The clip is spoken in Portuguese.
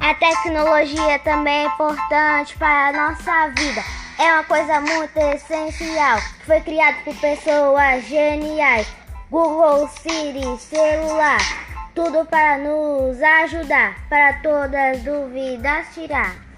A tecnologia também é importante para a nossa vida. É uma coisa muito essencial. Foi criado por pessoas geniais. Google, Siri, celular, tudo para nos ajudar, para todas as dúvidas tirar.